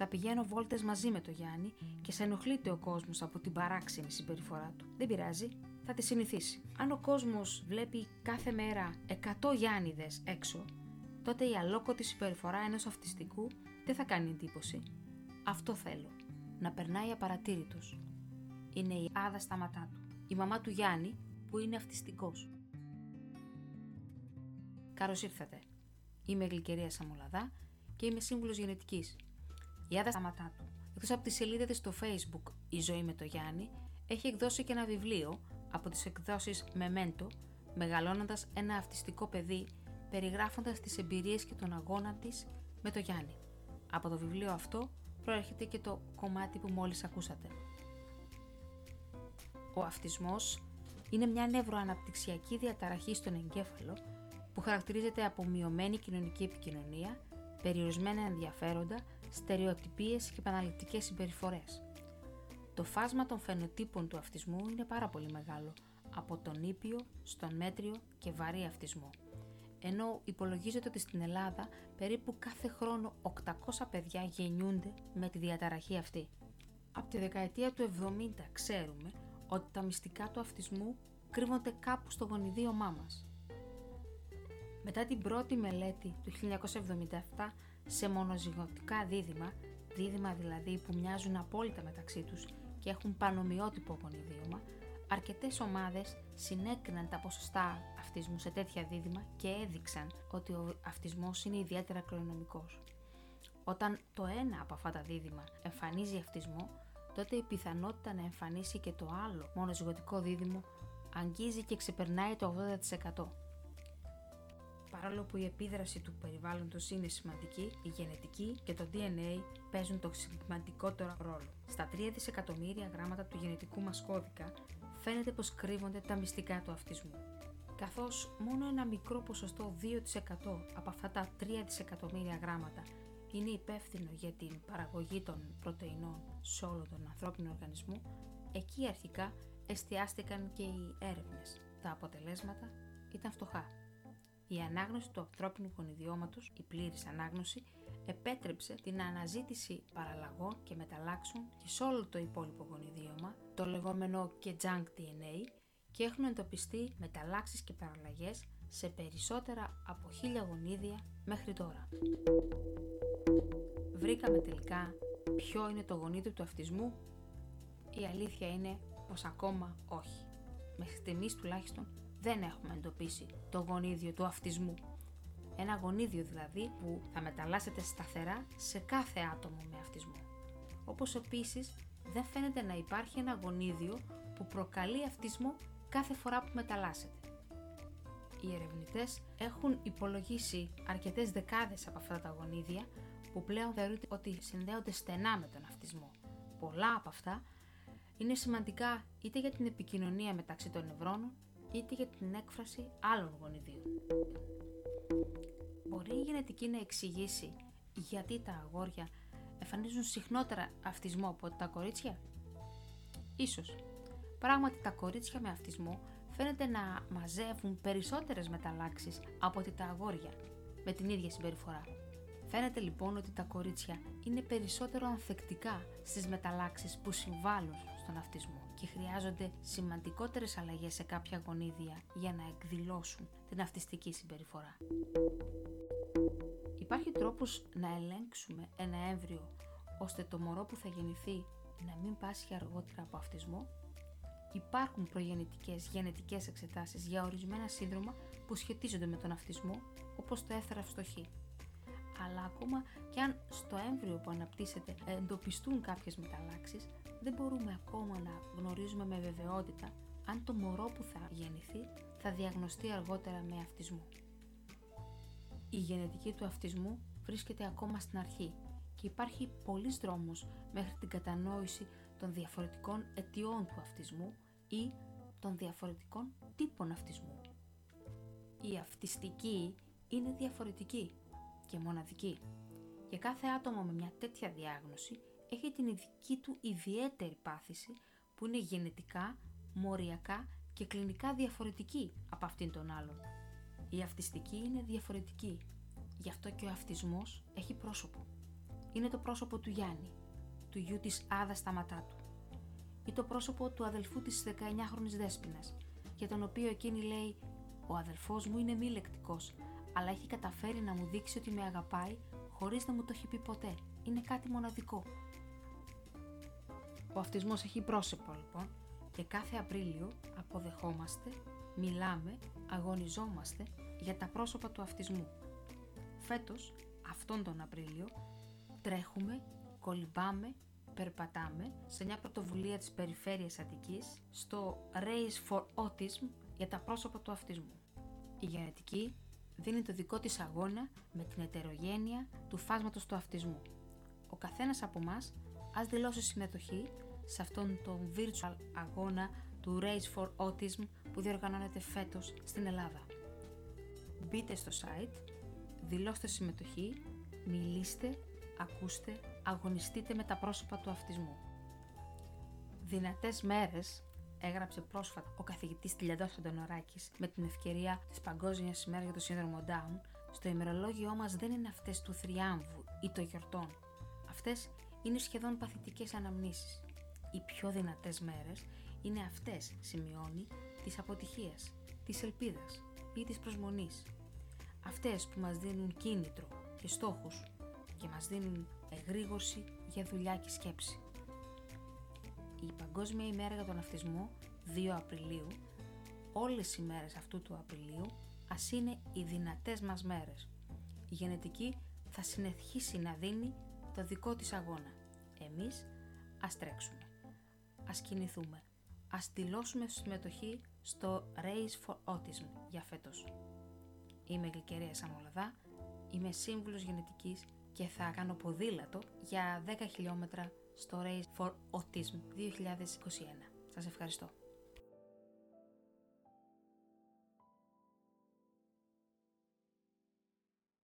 Θα πηγαίνω βόλτες μαζί με το Γιάννη και σε ενοχλείται ο κόσμος από την παράξενη συμπεριφορά του. Δεν πειράζει, θα τη συνηθίσει. Αν ο κόσμος βλέπει κάθε μέρα 100 Γιάννηδες έξω, τότε η αλόκοτη συμπεριφορά ενός αυτιστικού δεν θα κάνει εντύπωση. Αυτό θέλω. Να περνάει απαρατήρητος. Είναι η άδα σταματά του. Η μαμά του Γιάννη που είναι αυτιστικός. Καλώς ήρθατε. Είμαι η Γλυκερία Σαμολαδά και είμαι σύμβουλος γενετικής. Η Άδα Σταματά του, εκτός από τη σελίδα της στο Facebook Η Ζωή με το Γιάννη, έχει εκδώσει και ένα βιβλίο από τις εκδόσεις Memento, μεγαλώνοντας ένα αυτιστικό παιδί, περιγράφοντας τις εμπειρίες και τον αγώνα της με το Γιάννη. Από το βιβλίο αυτό προέρχεται και το κομμάτι που μόλις ακούσατε. Ο αυτισμός είναι μια νευροαναπτυξιακή διαταραχή στον εγκέφαλο που χαρακτηρίζεται από μειωμένη κοινωνική επικοινωνία, περιορισμένα ενδιαφέροντα, στερεοτυπίες και επαναληπτικές συμπεριφορές. Το φάσμα των φαινοτύπων του αυτισμού είναι πάρα πολύ μεγάλο, από τον ήπιο στον μέτριο και βαρύ αυτισμό. Ενώ υπολογίζεται ότι στην Ελλάδα περίπου κάθε χρόνο 800 παιδιά γεννιούνται με τη διαταραχή αυτή. Από τη δεκαετία του 70 ξέρουμε ότι τα μυστικά του αυτισμού κρύβονται κάπου στο γονιδίωμά μας. Μετά την πρώτη μελέτη του 1977 σε μονοζυγωτικά δίδυμα, δίδυμα δηλαδή που μοιάζουν απόλυτα μεταξύ τους και έχουν πανομοιότυπο γονιδίωμα, αρκετές ομάδες συνέκριναν τα ποσοστά αυτισμού σε τέτοια δίδυμα και έδειξαν ότι ο αυτισμός είναι ιδιαίτερα κληρονομικός. Όταν το ένα από αυτά τα δίδυμα εμφανίζει αυτισμό, τότε η πιθανότητα να εμφανίσει και το άλλο μονοζυγωτικό δίδυμο αγγίζει και ξεπερνάει το 80%. Παρόλο που η επίδραση του περιβάλλοντος είναι σημαντική, η γενετική και το DNA παίζουν το σημαντικότερο ρόλο. Στα 3 δισεκατομμύρια γράμματα του γενετικού μας κώδικα φαίνεται πως κρύβονται τα μυστικά του αυτισμού. Καθώς μόνο ένα μικρό ποσοστό 2% από αυτά τα 3 δισεκατομμύρια γράμματα είναι υπεύθυνο για την παραγωγή των πρωτεϊνών σε όλο τον ανθρώπινο οργανισμό, εκεί αρχικά εστιάστηκαν και οι έρευνες. Τα αποτελέσματα ήταν φτωχά. Η ανάγνωση του ανθρώπινου γονιδιώματος, η πλήρης ανάγνωση, επέτρεψε την αναζήτηση παραλλαγών και μεταλλάξεων και σε όλο το υπόλοιπο γονιδίωμα, το λεγόμενο και junk DNA, και έχουν εντοπιστεί μεταλλάξεις και παραλλαγές σε περισσότερα από χίλια γονίδια μέχρι τώρα. Βρήκαμε τελικά ποιο είναι το γονίδιο του αυτισμού; Η αλήθεια είναι πως ακόμα όχι. Μέχρι στιγμής τουλάχιστον δεν έχουμε εντοπίσει το γονίδιο του αυτισμού. Ένα γονίδιο δηλαδή που θα μεταλλάσσεται σταθερά σε κάθε άτομο με αυτισμό. Όπως επίσης δεν φαίνεται να υπάρχει ένα γονίδιο που προκαλεί αυτισμό κάθε φορά που μεταλλάσσεται. Οι ερευνητές έχουν υπολογίσει αρκετές δεκάδες από αυτά τα γονίδια που πλέον θεωρείται ότι συνδέονται στενά με τον αυτισμό. Πολλά από αυτά είναι σημαντικά είτε για την επικοινωνία μεταξύ των νευρώνων, είτε για την έκφραση άλλων γονιδίων. Μπορεί η γενετική να εξηγήσει γιατί τα αγόρια εμφανίζουν συχνότερα αυτισμό από τα κορίτσια; Ίσως. Πράγματι τα κορίτσια με αυτισμό φαίνεται να μαζεύουν περισσότερες μεταλλάξεις από ότι τα αγόρια με την ίδια συμπεριφορά. Φαίνεται λοιπόν ότι τα κορίτσια είναι περισσότερο ανθεκτικά στις μεταλλάξεις που συμβάλλουν στον αυτισμό και χρειάζονται σημαντικότερες αλλαγές σε κάποια γονίδια για να εκδηλώσουν την αυτιστική συμπεριφορά. Υπάρχει τρόπος να ελέγξουμε ένα έμβριο ώστε το μωρό που θα γεννηθεί να μην πάσχει αργότερα από αυτισμό; Υπάρχουν προγεννητικές γενετικές εξετάσεις για ορισμένα σύνδρομα που σχετίζονται με τον αυτισμό όπως το έφερα-φτωχή αλλά ακόμα και αν στο έμβριο που αναπτύσσεται εντοπιστούν κάποιες μεταλλάξεις, δεν μπορούμε ακόμα να γνωρίζουμε με βεβαιότητα αν το μωρό που θα γεννηθεί θα διαγνωστεί αργότερα με αυτισμό. Η γενετική του αυτισμού βρίσκεται ακόμα στην αρχή και υπάρχει πολλής δρόμος μέχρι την κατανόηση των διαφορετικών αιτιών του αυτισμού ή των διαφορετικών τύπων αυτισμού. Η αυτιστική είναι διαφορετική και μοναδική. Για κάθε άτομο με μια τέτοια διάγνωση έχει την ειδική του ιδιαίτερη πάθηση που είναι γενετικά, μοριακά και κλινικά διαφορετική από αυτήν των άλλων. Η αυτιστική είναι διαφορετική, γι' αυτό και ο αυτισμός έχει πρόσωπο. είναι το πρόσωπο του Γιάννη, του γιου της Άδας Σταματάτου ή το πρόσωπο του αδελφού της 19χρονης Δέσποινας, για τον οποίο εκείνη λέει «Ο αδελφός μου είναι μη λεκτικός, αλλά έχει καταφέρει να μου δείξει ότι με αγαπάει χωρίς να μου το έχει πει ποτέ. Είναι κάτι μοναδικό». Ο αυτισμός έχει πρόσωπο λοιπόν και κάθε Απρίλιο αποδεχόμαστε, μιλάμε, αγωνιζόμαστε για τα πρόσωπα του αυτισμού. Φέτος, αυτόν τον Απρίλιο, τρέχουμε, κολυμπάμε, περπατάμε σε μια πρωτοβουλία της Περιφέρειας Αττικής στο Race for Autism για τα πρόσωπα του αυτισμού. Η γενετική δίνει το δικό της αγώνα με την ετερογένεια του φάσματος του αυτισμού. Ο καθένας από εμά ας δηλώσει συμμετοχή σε αυτόν τον virtual αγώνα του Race for Autism που διοργανώνεται φέτος στην Ελλάδα. Μπείτε στο site, δηλώστε συμμετοχή, μιλήστε, ακούστε, αγωνιστείτε με τα πρόσωπα του αυτισμού. Δυνατές μέρες έγραψε πρόσφατα ο καθηγητής Τηλιαντός Αντωνοράκης με την ευκαιρία της Παγκόσμιας ημέρας για το σύνδρομο Down στο ημερολόγιό μας δεν είναι αυτές του θριάμβου ή των γιορτών. Αυτές είναι σχεδόν παθητικές αναμνήσεις. Οι πιο δυνατές μέρες είναι αυτές, σημειώνει, της αποτυχίας, της ελπίδας ή της προσμονής. Αυτές που μας δίνουν κίνητρο και στόχους και μας δίνουν εγρήγορση για δουλειά και σκέψη. Η Παγκόσμια ημέρα για τον αυτισμό, 2 Απριλίου, όλες οι μέρες αυτού του Απριλίου, ας είναι οι δυνατές μας μέρες. Η γενετική θα συνεχίσει να δίνει το δικό της αγώνα. Εμείς ας τρέξουμε ας κινηθούμε. Ας δηλώσουμε συμμετοχή στο Race for Autism για φέτος. Είμαι η Γλυκερία Σαμολαδά, είμαι σύμβουλος γενετικής και θα κάνω ποδήλατο για 10 χιλιόμετρα στο Race for Autism 2021. Σας ευχαριστώ.